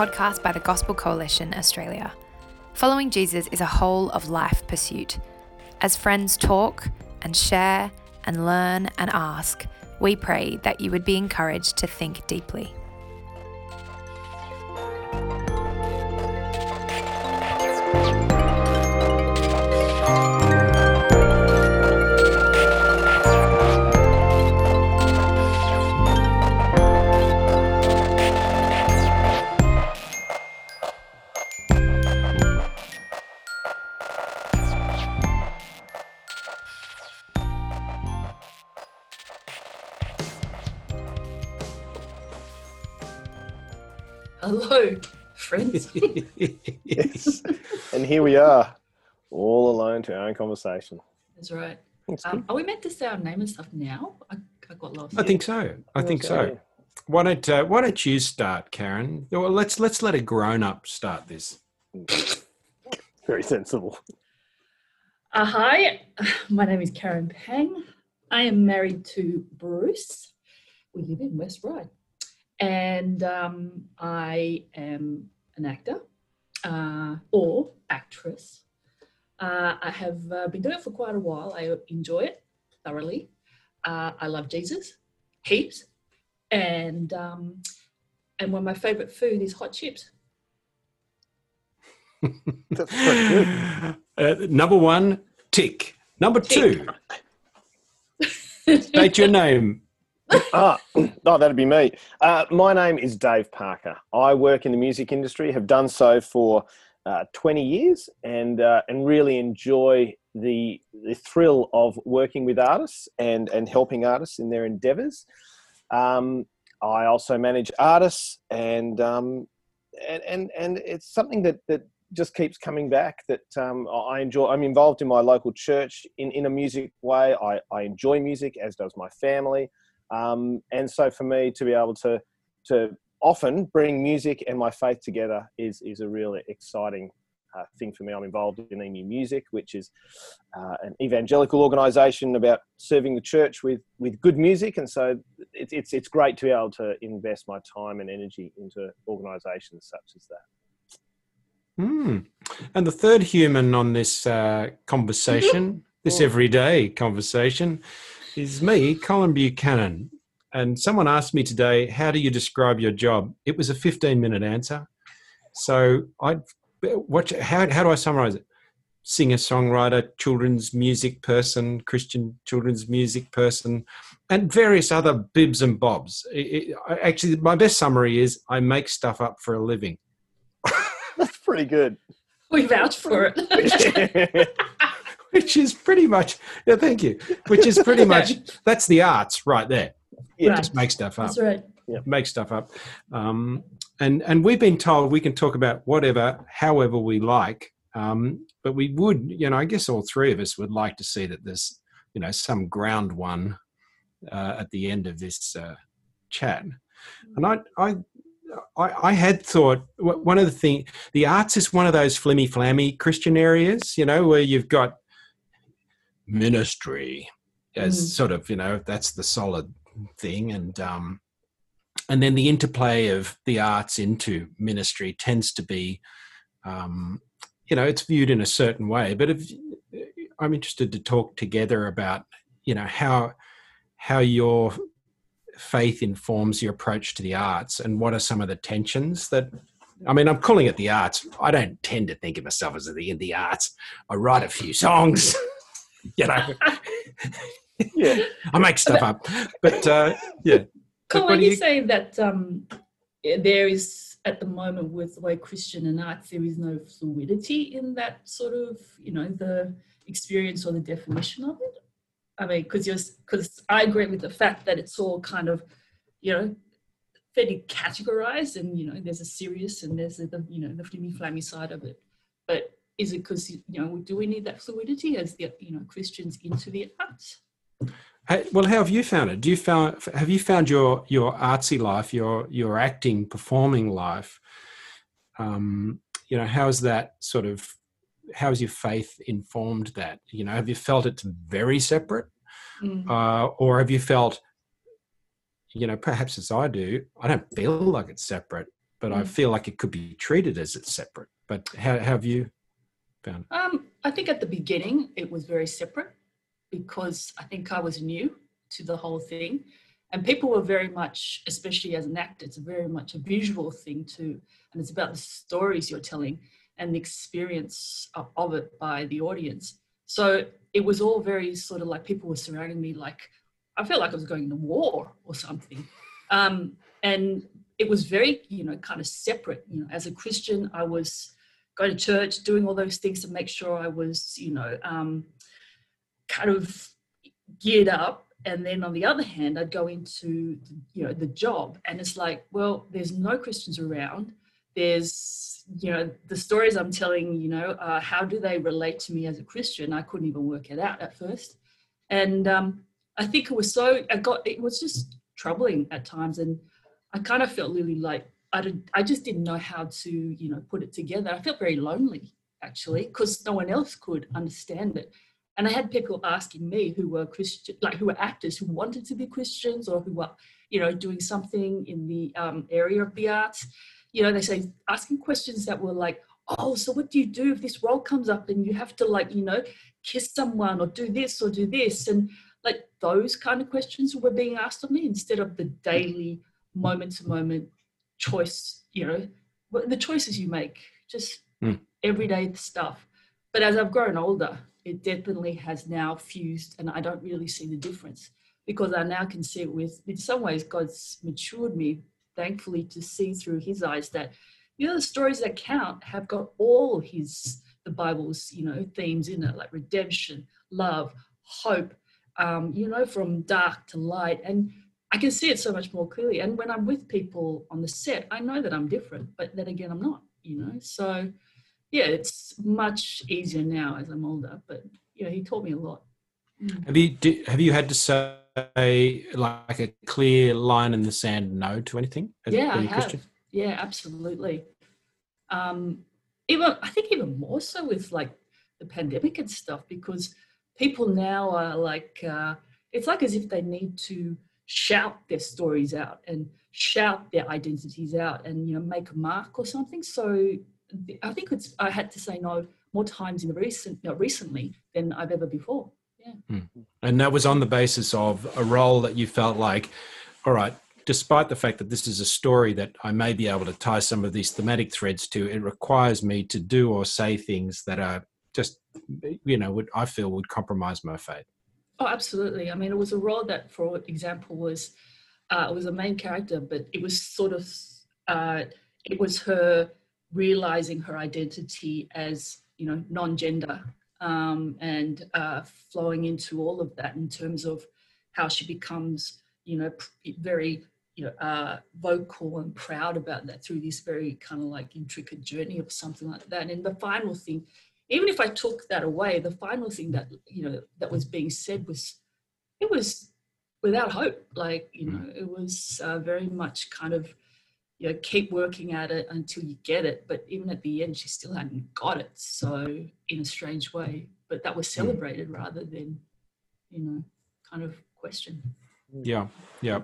Podcast by the Gospel Coalition Australia. Following Jesus is a whole of life pursuit. As friends talk and share and learn and ask, we pray that you would be encouraged to think deeply. All to our own conversation. That's right. Thanks, Um, are we meant to say our name and stuff now? I, I got lost. I think so. I think so. Okay. Why don't uh, Why don't you start, Karen? Well, let's let's let a grown up start this. Very sensible. Uh, hi, my name is Karen Pang. I am married to Bruce. We live in West Ryde. And um, I am an actor uh, or actress. Uh, I have uh, been doing it for quite a while. I enjoy it thoroughly. Uh, I love Jesus heaps. And, um, and one of my favorite food is hot chips. That's good. Uh, number one, tick. Number Tick. two, state your name. ah, oh, that'd be me. Uh, my name is Dave Parker. I work in the music industry, have done so for uh, 20 years, and uh, and really enjoy the the thrill of working with artists and and helping artists in their endeavours. Um, I also manage artists, and um, and and and it's something that that just keeps coming back. That um, I enjoy. I'm involved in my local church in in a music way. I I enjoy music, as does my family. Um, and so for me to be able to to often bring music and my faith together is is a really exciting uh, thing for me. I'm involved in Emu Music, which is uh, an evangelical organisation about serving the church with with good music, and so it's it's it's great to be able to invest my time and energy into organisations such as that. Hmm. And the third human on this uh, conversation, this everyday conversation, is me, Colin Buchanan. And someone asked me today, "How do you describe your job?" It was a 15-minute answer. So I, what? How how do I summarize it? Singer, songwriter, children's music person, Christian children's music person, and various other bibs and bobs. It- it- I- actually, my best summary is I make stuff up for a living. That's pretty good. We vouch for it. which is pretty much yeah thank you which is pretty much that's the arts right there Yeah. just make stuff up That's right. make stuff up um, and and we've been told we can talk about whatever however we like um, but we would you know i guess all three of us would like to see that there's you know some ground one uh, at the end of this uh, chat and i i I, I had thought one of the thing the arts is one of those flimmy flammy Christian areas, you know, where you've got ministry as Mm. sort of you know that's the solid thing, and um, and then the interplay of the arts into ministry tends to be, um, you know, it's viewed in a certain way. But if I'm interested to talk together about, you know, how how your faith informs your approach to the arts and what are some of the tensions that I mean, I'm calling it the arts. I don't tend to think of myself as the in the arts. I write a few songs, you know. Yeah. I make stuff up, but uh, yeah. But Colin, what you you- say that um, eh, there is at the moment with the way Christian and arts, there is no fluidity in that sort of, you know, the experience or the definition of it. I mean, because you're because I agree with the fact that it's all kind of, you know, fairly categorized, and you know, there's a serious and there's a, the you know the flimmy flammy side of it. But is it because you know, do we need that fluidity as the you know Christians into the arts? Hey, well, how have you found it? Do you found have you found your your artsy life, your your acting, performing life? Um, you know, how's that sort of? How's your faith informed that? You know, have you felt it's very separate, Mm. uh, or have you felt you know, perhaps as I do, I don't feel like it's separate, but I Mm. feel like it could be treated as it's separate. But how, how have you found? it? Um, I think at the beginning it was very separate because I think I was new to the whole thing. And people were very much, especially as an actor, it's very much a visual thing too. And it's about the stories you're telling and the experience of, it by the audience. So it was all very sort of like people were surrounding me like I felt like I was going to war or something. Um, and it was very, you know, kind of separate. You know, as a Christian, I was going to church, doing all those things to make sure I was, you know, um, kind of geared up. And then on the other hand, I'd go into, you know, the job, and it's like, well, there's no Christians around. There's, you know, the stories I'm telling, you know, uh, how do they relate to me as a Christian? I couldn't even work it out at first, and um, I think it was so. I got it was just troubling at times, and I kind of felt really like I did, I just didn't know how to, you know, put it together. I felt very lonely actually because no one else could understand it. And I had people asking me who were Christian, like who were actors who wanted to be Christians or who were, you know, doing something in the um, area of the arts. You know, they say asking questions that were like, oh, so what do you do if this role comes up and you have to like, you know, kiss someone or do this or do this? And like those kind of questions were being asked of me instead of the daily moment to moment choice, you know, the choices you make, just Hmm. everyday stuff. But as I've grown older, it definitely has now fused, and I don't really see the difference because I now can see it with, in some ways, God's matured me, thankfully, to see through His eyes that, you know, the stories that count have got all His, the Bible's, you know, themes in it, like redemption, love, hope, um, you know, from dark to light. And I can see it so much more clearly. And when I'm with people on the set, I know that I'm different, but then again, I'm not, you know. So, yeah, it's much easier now as I'm older. But you know, he taught me a lot. Mm. Have you do, have you had to say like a clear line in the sand no to anything? as Yeah, I have. Yeah, absolutely. Um, even I think even more so with like the pandemic and stuff because people now are like uh, it's like as if they need to shout their stories out and shout their identities out and you know make a mark or something. So I think it's I had to say no more times in the recent no, recently than I've ever before. Yeah. And that was on the basis of a role that you felt like, all right, despite the fact that this is a story that I may be able to tie some of these thematic threads to, it requires me to do or say things that are just, you know, would I feel would compromise my faith. Oh, absolutely. I mean, it was a role that, for example, was uh, it was a main character, but it was sort of uh, it was her realizing her identity as you know non-gender um, and uh, flowing into all of that in terms of how she becomes you know very you know uh, vocal and proud about that through this very kind of like intricate journey of something like that. And the final thing even if I took that away, the final thing that you know that was being said was it was without hope. Like you know, it was uh, very much kind of you know keep working at it until you get it. But even at the end, she still hadn't got it. So in a strange way, but that was celebrated rather than you know kind of questioned. Yeah, yeah.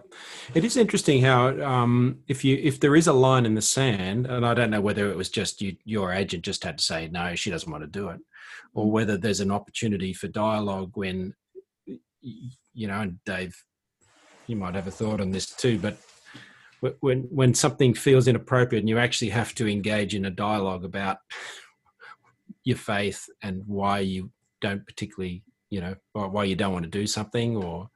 It is interesting how um, if you if there is a line in the sand, and I don't know whether it was just you, your agent just had to say no, she doesn't want to do it, or whether there's an opportunity for dialogue when you know, and Dave, you might have a thought on this too, but when when something feels inappropriate and you actually have to engage in a dialogue about your faith and why you don't particularly, you know, why you don't want to do something or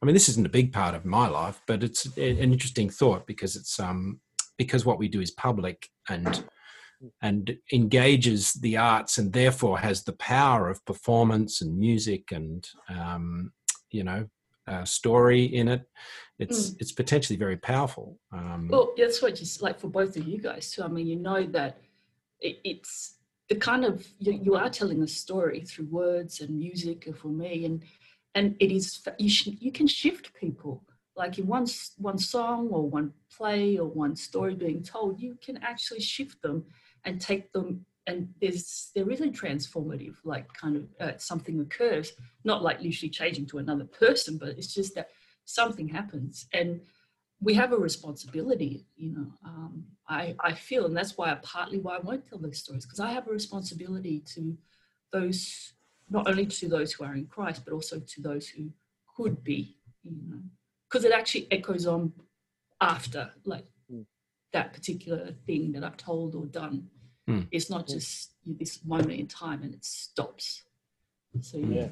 I mean, this isn't a big part of my life, but it's an interesting thought because it's um because what we do is public and and engages the arts and therefore has the power of performance and music and um, you know uh, story in it. It's it's potentially very powerful. Um, Well, that's what just like for both of you guys too. I mean, you know that it, it's the kind of you, you are telling a story through words and music, and for me, and and it is you sh- you can shift people like in one one song or one play or one story being told, you can actually shift them and take them. And there's they're really transformative, like kind of uh, something occurs, not like literally changing to another person, but it's just that something happens and we have a responsibility, you know. Um, I, I feel, and that's why I, partly why I won't tell those stories, because I have a responsibility to those, not only to those who are in Christ, but also to those who could be, you know, because it actually echoes on after, like Mm. that particular thing that I've told or done. Mm. It's not just this moment in time and it stops. So Yeah. yeah.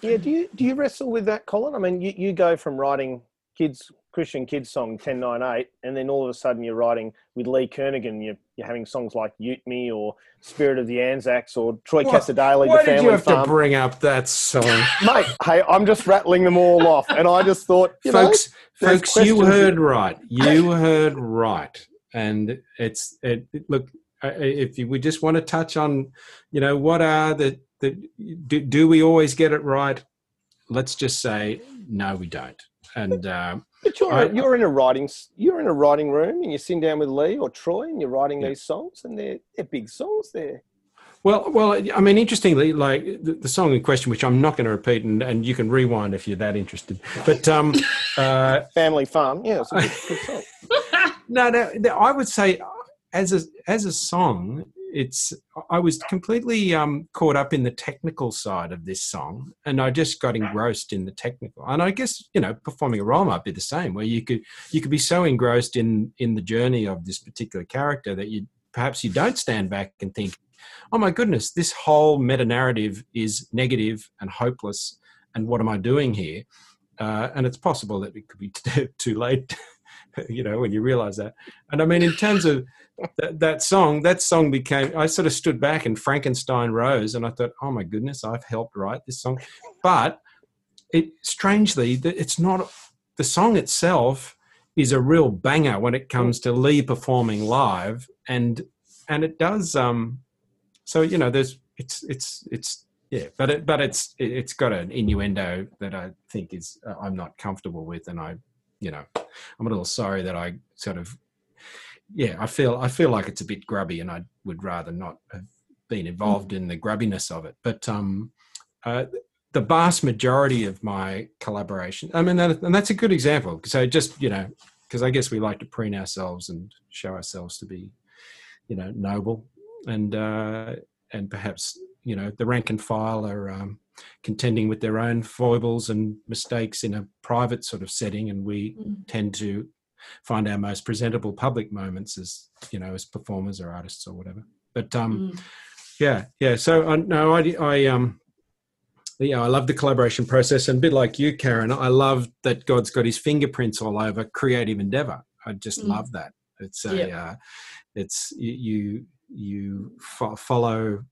Yeah, do you do you wrestle with that, Colin? I mean, you, you go from writing kids Christian kids song ten nine eight, and then all of a sudden you're writing with Lee Kernaghan. You're, you're having songs like Ute Me or Spirit of the Anzacs or Troy Why- Cassar-Daley, Why The did Family you have Farm. to bring up that song, Mate, hey, I'm just rattling them all off, and I just thought, you know, folks? there's folks, you questions heard right. You heard right, and it's it, it- look. Uh, If you, we just want to touch on, you know, what are the the do, do we always get it right? Let's just say no, we don't. And um, But you're, I- you're in a writing you're in a writing room and you're sitting down with Lee or Troy and you're writing Yeah. these songs and they're they're big songs. They're Well, well, I mean, interestingly, like the, the song in question, which I'm not going to repeat, and, and you can rewind if you're that interested. But um, uh, Family Farm. Yeah, it's a good, good no, no, I would say as a as a song, it's I was completely um, caught up in the technical side of this song, and I just got engrossed in the technical. And I guess you know, performing a role might be the same, where you could you could be so engrossed in in the journey of this particular character that you perhaps you don't stand back and think, oh my goodness, this whole meta narrative is negative and hopeless, and what am I doing here? Uh, and it's possible that it could be too, too late, you know, when you realize that. And I mean, in terms of that, that song, that song became, I sort of stood back and Frankenstein rose and I thought, oh my goodness, I've helped write this song. But it strangely, it's not, the song itself is a real banger when it comes to Lee performing live. And, and it does, um, so, you know, there's, it's, it's, it's, yeah, but it, but it's, it, it's got an innuendo that I think is, uh, I'm not comfortable with. And I, you know, I'm a little sorry that I sort of yeah, I feel I feel like it's a bit grubby, and I would rather not have been involved in the grubbiness of it. But um, uh, the vast majority of my collaboration, I mean, that, and that's a good example. So just you know, because I guess we like to preen ourselves and show ourselves to be, you know, noble, and uh, and perhaps you know the rank and file are um, contending with their own foibles and mistakes in a private sort of setting, and we Mm. tend to find our most presentable public moments as you know as performers or artists or whatever but um Mm. yeah yeah so i no i i um yeah i love the collaboration process and a bit like you karen i love that god's got his fingerprints all over creative endeavor i just Mm. love that it's a Yeah. uh, it's you you, you fo- follow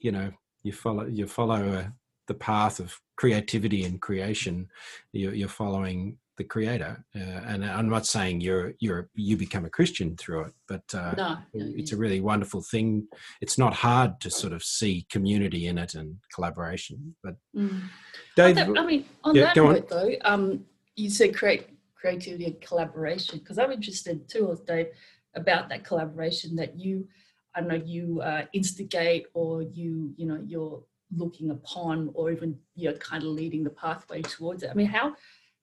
you know you follow you follow uh, the path of creativity and creation you're, you're following the creator. Uh, and i'm not saying you're you're you become a christian through it but uh, No, no, it's a really wonderful thing. It's not hard to sort of see community in it and collaboration but Mm. Dave that- I mean, on Yeah, that note, though, um, you said create creativity and collaboration because I'm interested too, Dave, about that collaboration that you, I know you uh, instigate or you, you know, you're looking upon or even you know kind of leading the pathway towards it. I mean, how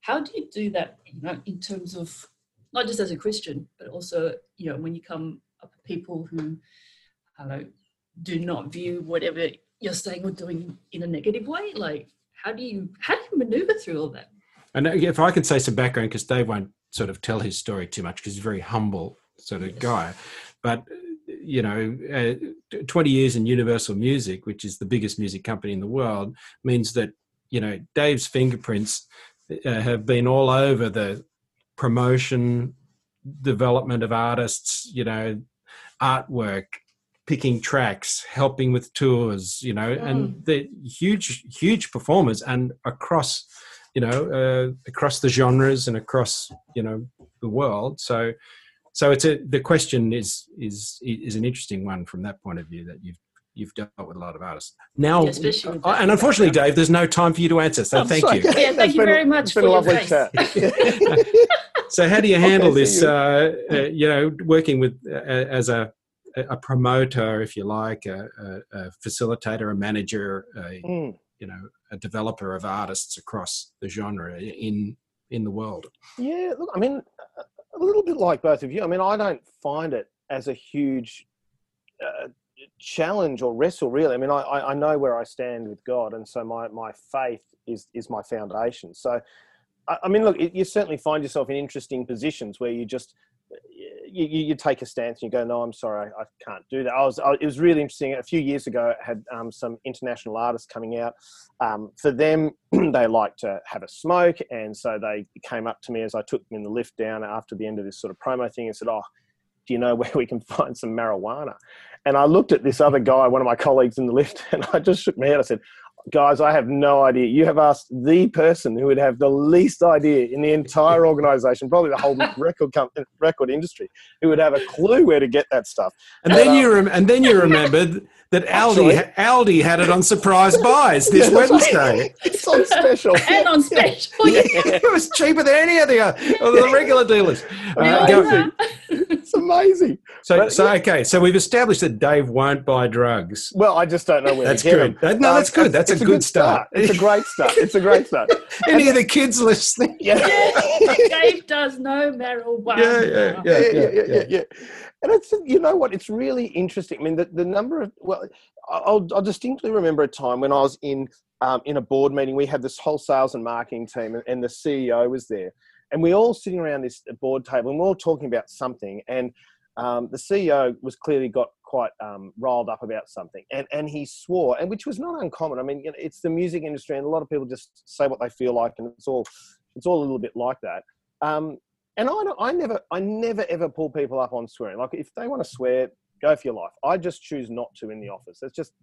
how do you do that? You know, in terms of not just as a Christian, but also you know when you come up with people who, I don't know, do not view whatever you're saying or doing in a negative way. Like, how do you how do you maneuver through all that? and uh, if i can say some background because dave won't sort of tell his story too much because he's a very humble sort of Yes. guy but you know uh, 20 years in universal music which is the biggest music company in the world means that you know dave's fingerprints uh, have been all over the promotion development of artists you know artwork picking tracks helping with tours you know and they're huge huge performers and across you know uh, across the genres and across you know the world. So so it's a the question is is is an interesting one from that point of view that you've you've dealt with a lot of artists now Yeah, especially with uh, that and unfortunately dave there's no time for you to answer so I'm thank sorry. you Yeah, thank It's you been- very much It's been for a lovely grace. chat. so how do you handle Okay, this so uh, uh, you know working with uh, as a a promoter if you like a, a, a facilitator a manager a, Mm. you know a developer of artists across the genre in in the world Yeah, look, I mean, a little bit like both of you. I mean, I don't find it as a huge uh, challenge or wrestle, really. I mean, I, I know where I stand with God, and so my, my faith is, is my foundation. So, I, I mean, look, you certainly find yourself in interesting positions where you just you, you, take a stance and you go, no, I'm sorry, I, can't do that. I was, I, it was really interesting. A few years ago, I had um, some international artists coming out. Um, for them, they like to have a smoke, and so they came up to me as I took them in the lift down after the end of this sort of promo thing and said, oh, do you know where we can find some marijuana? And I looked at this other guy, one of my colleagues in the lift, and I just shook my head. I said, guys, I have no idea. You have asked the person who would have the least idea in the entire organization, probably the whole record company, record industry, who would have a clue where to get that stuff. And, then you rem- and then you remembered that Aldi Aldi had it on surprise buys this Wednesday. It's on special and on special. Yeah. it was cheaper than any of the, uh, the regular dealers. Uh, go, it's amazing. So, but, so okay. So we've established that Dave won't buy drugs. Well, I just don't know where. That's good. That, no, that's good. That's a, good, good start. start. It's a great start. It's a great start. Any of the kids listening? Yeah. Dave does know marijuana. Yeah, yeah, yeah, yeah, yeah, yeah. yeah. And it's you know what? It's really interesting. I mean, the, the number of well, I'll, I'll distinctly remember a time when I was in um, in a board meeting. We had this whole sales and marketing team, and, and the CEO was there, and we're all sitting around this board table, and we are all talking about something. And um, the CEO was clearly got quite um, riled up about something, and and he swore, and which was not uncommon. I mean, you know, it's the music industry, and a lot of people just say what they feel like, and it's all it's all a little bit like that. Um, and I, I never, I never ever pull people up on swearing. Like if they want to swear, go for your life. I just choose not to in the office. It's just,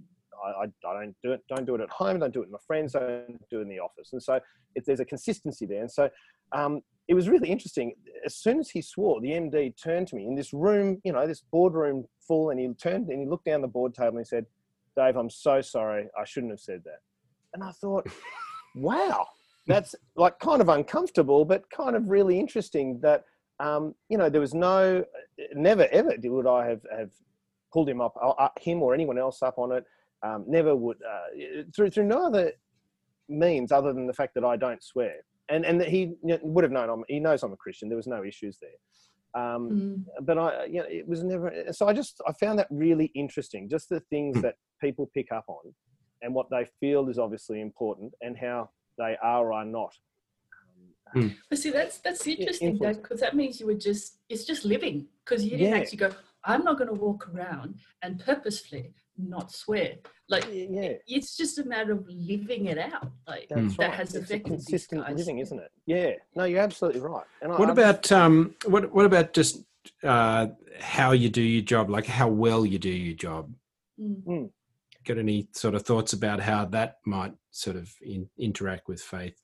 I, I, don't do it. Don't do it at home. Don't do it with my friends. Don't do it in the office. And so if there's a consistency there. And so um, it was really interesting. As soon as he swore, the MD turned to me in this room, you know, this boardroom full, and he turned and he looked down the board table and he said, "Dave, I'm so sorry. I shouldn't have said that." And I thought, wow that's like kind of uncomfortable, but kind of really interesting that, um, you know, there was no, never ever would I have, have pulled him up, uh, him or anyone else up on it. Um, never would, uh, through, through no other means other than the fact that I don't swear. And, and that he would have known, I'm, he knows I'm a Christian. There was no issues there. Um, mm. But I, you know, it was never, so I just, I found that really interesting. Just the things hmm. that people pick up on and what they feel is obviously important and how they are or are not. Mm. But see, that's that's interesting, because that means you were just it's just living because you didn't yeah. actually go. I'm not going to walk around and purposefully not swear. Like yeah. it's just a matter of living it out. Like That's that right. has it's affected consistent living, isn't it? Yeah. No, you're absolutely right. And what I, about um what what about just uh how you do your job, like how well you do your job? Mm got any sort of thoughts about how that might sort of in, interact with faith?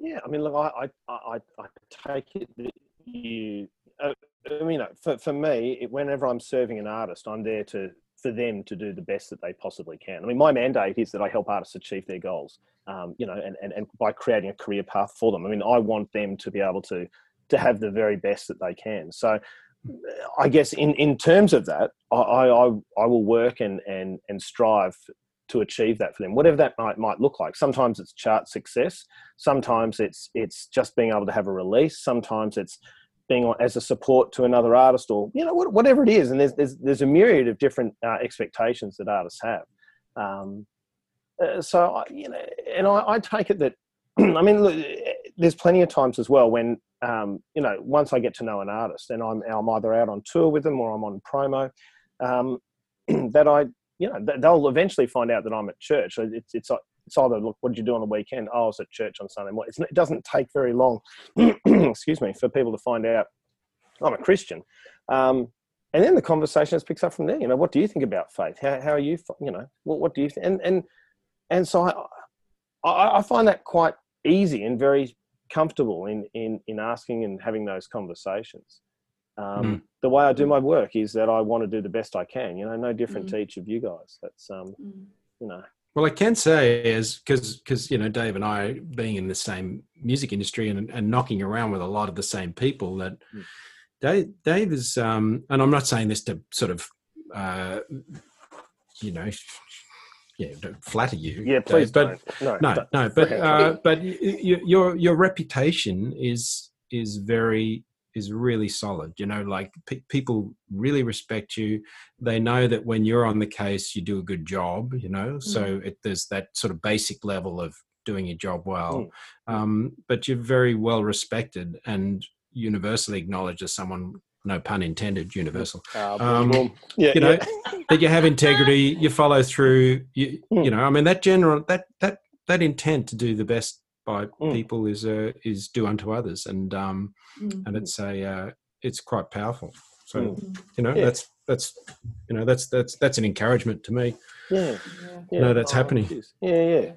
Yeah, I mean, look, I I, I, I take it that you. Uh, I mean, for for me, whenever I'm serving an artist, I'm there to for them to do the best that they possibly can. I mean, my mandate is that I help artists achieve their goals. Um, you know, and, and and by creating a career path for them. I mean, I want them to be able to to have the very best that they can. So I guess in, in terms of that, I, I, I will work and, and, and strive to achieve that for them, whatever that might, might look like. Sometimes it's chart success. Sometimes it's, it's just being able to have a release. Sometimes it's being as a support to another artist or, you know, whatever it is. And there's, there's, there's a myriad of different uh, expectations that artists have. Um, uh, so, you know, and I, I take it that, I mean, look, there's plenty of times as well when um, you know, once I get to know an artist and I'm, I'm either out on tour with them or I'm on promo, um, that I, you know, they'll eventually find out that I'm at church. It's, it's, it's either, look, what did you do on the weekend? Oh, I was at church on Sunday morning. It's, it doesn't take very long, excuse me, for people to find out I'm a Christian. Um, and then the conversation just picks up from there. You know, what do you think about faith? How, how are you, you know, what, what do you think? And, and, and so I, I, I find that quite easy and very comfortable in in in asking and having those conversations. Um, mm. The way I do my work is that I want to do the best I can. You know, no different mm. to each of you guys. That's um, mm. you know. Well, I can say is because because you know Dave and I being in the same music industry and and knocking around with a lot of the same people that mm. Dave Dave is um, and I'm not saying this to sort of uh, you know yeah, don't flatter you. Yeah, please. But don't. no, no, no. But uh, but your your reputation is is very is really solid. You know, like pe- people really respect you. They know that when you're on the case, you do a good job. You know, so it, there's that sort of basic level of doing your job well. Um, but you're very well respected and universally acknowledged as someone. No pun intended. Universal. Uh, Um, yeah, you know yeah. that you have integrity you follow through you, Mm. you know i mean that general that that that intent to do the best by Mm. people is uh, is do unto others and um Mm. and it's a uh, it's quite powerful so Mm. you know Yeah. that's that's you know that's that's that's an encouragement to me yeah, Yeah. yeah. know that's Oh, happening. it is. Yeah, yeah,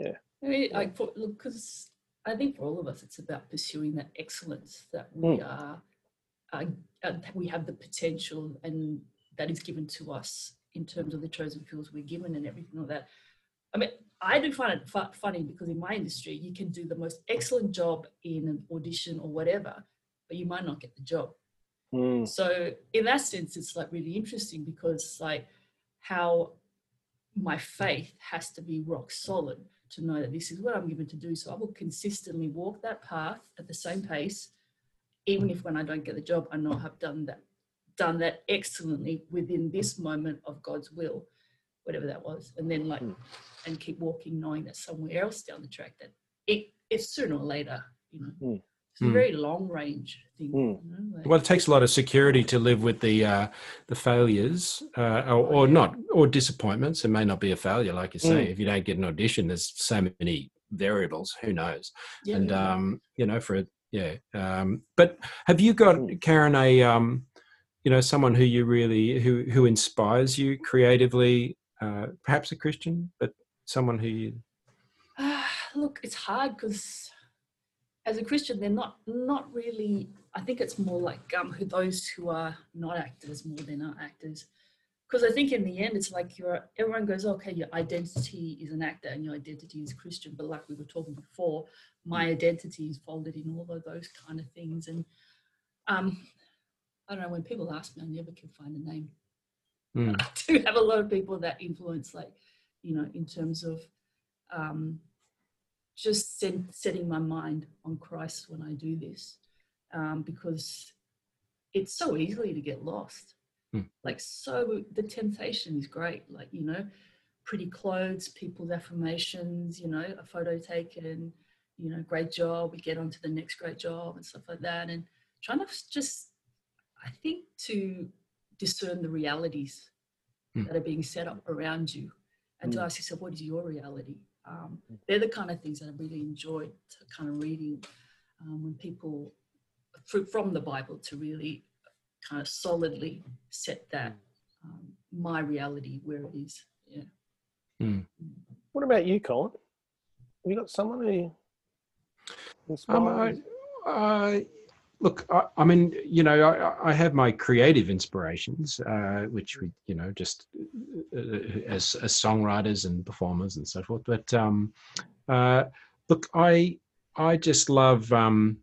yeah. I mean, like, for, look, because I think for all of us, it's about pursuing that excellence that we Mm. are, uh, uh, we have the potential and that is given to us in terms of the chosen fields we're given and everything like that. I mean, I do find it fu- funny because in my industry, you can do the most excellent job in an audition or whatever, but you might not get the job. Mm, So in that sense, it's like really interesting because like how my faith has to be rock solid to know that this is what I'm given to do. So I will consistently walk that path at the same pace, even if when I don't get the job, I know I've done that, done that excellently within this moment of God's will, whatever that was. And then like, Mm. and keep walking, knowing that somewhere else down the track that it it's sooner or later, you know. Mm. It's a Mm. very long range thing. Mm. You know, like- well it takes a lot of security to live with the uh the failures uh or, or not or disappointments it may not be a failure like you say Mm. if you don't get an audition there's so many variables who knows yeah, and yeah. um you know for yeah um but have you got Mm. karen a um you know someone who you really who who inspires you creatively uh perhaps a christian but someone who you Ah, look, it's hard because as a Christian, they're not not really. I think it's more like um, who those who are not actors more than are actors. Because I think in the end, it's like you're. Everyone goes, okay, your identity is an actor and your identity is Christian. But like we were talking before, my identity is folded in all of those kind of things. And um, I don't know. When people ask me, I never can find a name. Mm, I do have a lot of people that influence, like, you know, in terms of um, just set, setting my mind on Christ when I do this, um, because it's so easily to get lost. Hmm. Like, so the temptation is great, like, you know, pretty clothes, people's affirmations, you know, a photo taken, you know, great job, we get on to the next great job and stuff like that. And trying to just, I think, to discern the realities Hmm. that are being set up around you and to Mm. ask yourself, what is your reality? Um, they're the kind of things that I really enjoyed to kind of reading um, when people through, from the Bible to really kind of solidly set that um, my reality where it is. Yeah. What about you, Colin? Have you got someone who um. I, I, look I, I mean you know I, I have my creative inspirations uh which we you know just uh, as as songwriters and performers and so forth but um uh look i i just love um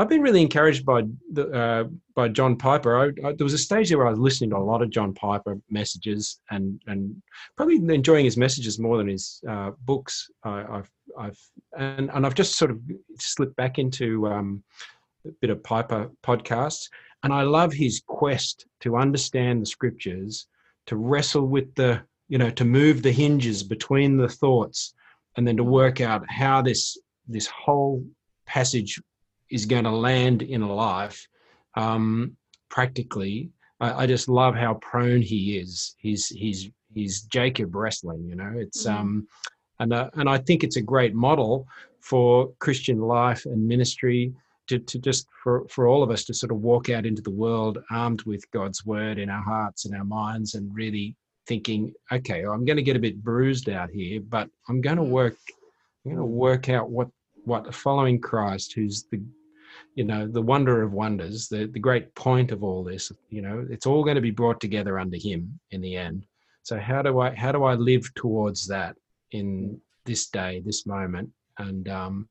I've been really encouraged by the uh, by John Piper. I, I, there was a stage there where I was listening to a lot of John Piper messages and and probably enjoying his messages more than his uh, books. I, I've I've and and I've just sort of slipped back into um, bit of Piper podcasts, and I love his quest to understand the scriptures, to wrestle with the you know to move the hinges between the thoughts, and then to work out how this this whole passage is going to land in a life um, practically. I, I, just love how prone he is. He's he's he's Jacob wrestling. You know, it's Mhm. um, and uh, and I think it's a great model for Christian life and ministry. To, to just for, for all of us to sort of walk out into the world armed with God's word in our hearts and our minds and really thinking, okay, I'm going to get a bit bruised out here, but I'm going to work, I'm going to work out what what following Christ, who's the you know the wonder of wonders the the great point of all this you know it's all going to be brought together under him in the end. So how do i how do i live towards that in this day this moment? And um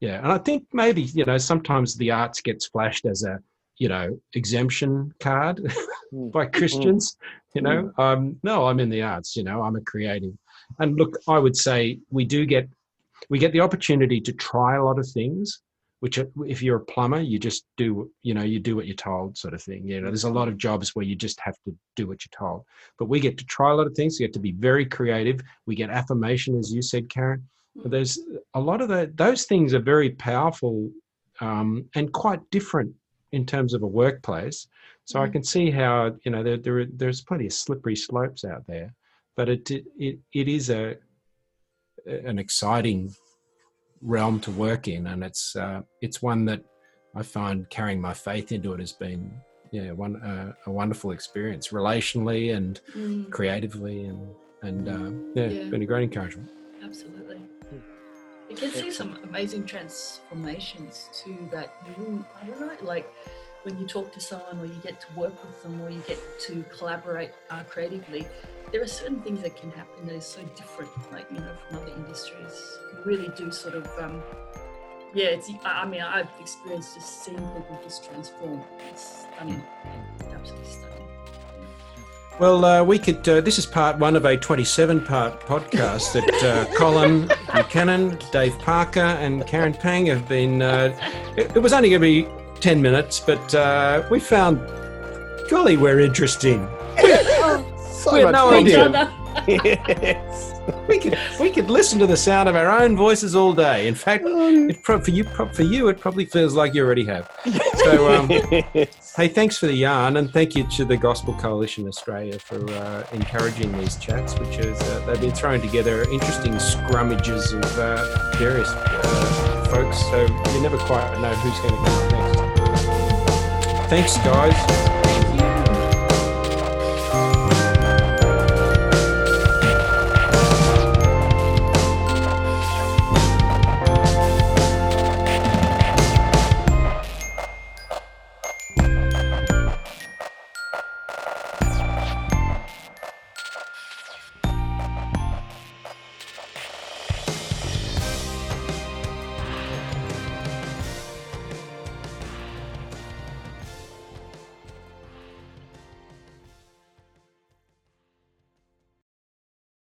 yeah and i think maybe you know sometimes the arts gets flashed as a you know exemption card Mm. by christians you know um no i'm in the arts you know i'm a creative and look i would say we do get we get the opportunity to try a lot of things which are- if you're a plumber, you just do, you know, you do what you're told, sort of thing. You know, there's a lot of jobs where you just have to do what you're told. But we get to try a lot of things. We get to be very creative. We get affirmation, as you said, Karen. But there's a lot of the, those things are very powerful um, and quite different in terms of a workplace. So I Mm. can see how you know there, there are- there's plenty of slippery slopes out there, but it it it is a an exciting realm to work in, and it's uh, it's one that I find carrying my faith into it has been yeah one uh, a wonderful experience relationally and Mm, creatively and and uh, yeah, Yeah. been a great encouragement. absolutely. You can see some amazing transformations too that you, I don't know, like when you talk to someone or you get to work with them or you get to collaborate uh, creatively, there are certain things that can happen that is so different, like, you know, from other industries. You really do sort of, um, yeah, it's, I mean, I've experienced just seeing people just transform. It's stunning, absolutely stunning. Well, uh, we could. Uh, this is part one of a 27 part podcast that uh, Colin Buchanan, Dave Parker, and Karen Pang have been. Uh, it, it was only going to be 10 minutes, but uh, we found, golly, we're interesting. so We had no idea. We could we could listen to the sound of our own voices all day. In fact, it pro- for you pro- for you it probably feels like you already have. So, um, hey, thanks for the yarn, and thank you to the Gospel Coalition Australia for uh, encouraging these chats, which is uh, they've been throwing together interesting scrummages of uh, various uh, folks. So you never quite know who's going to come up next. Thanks, guys.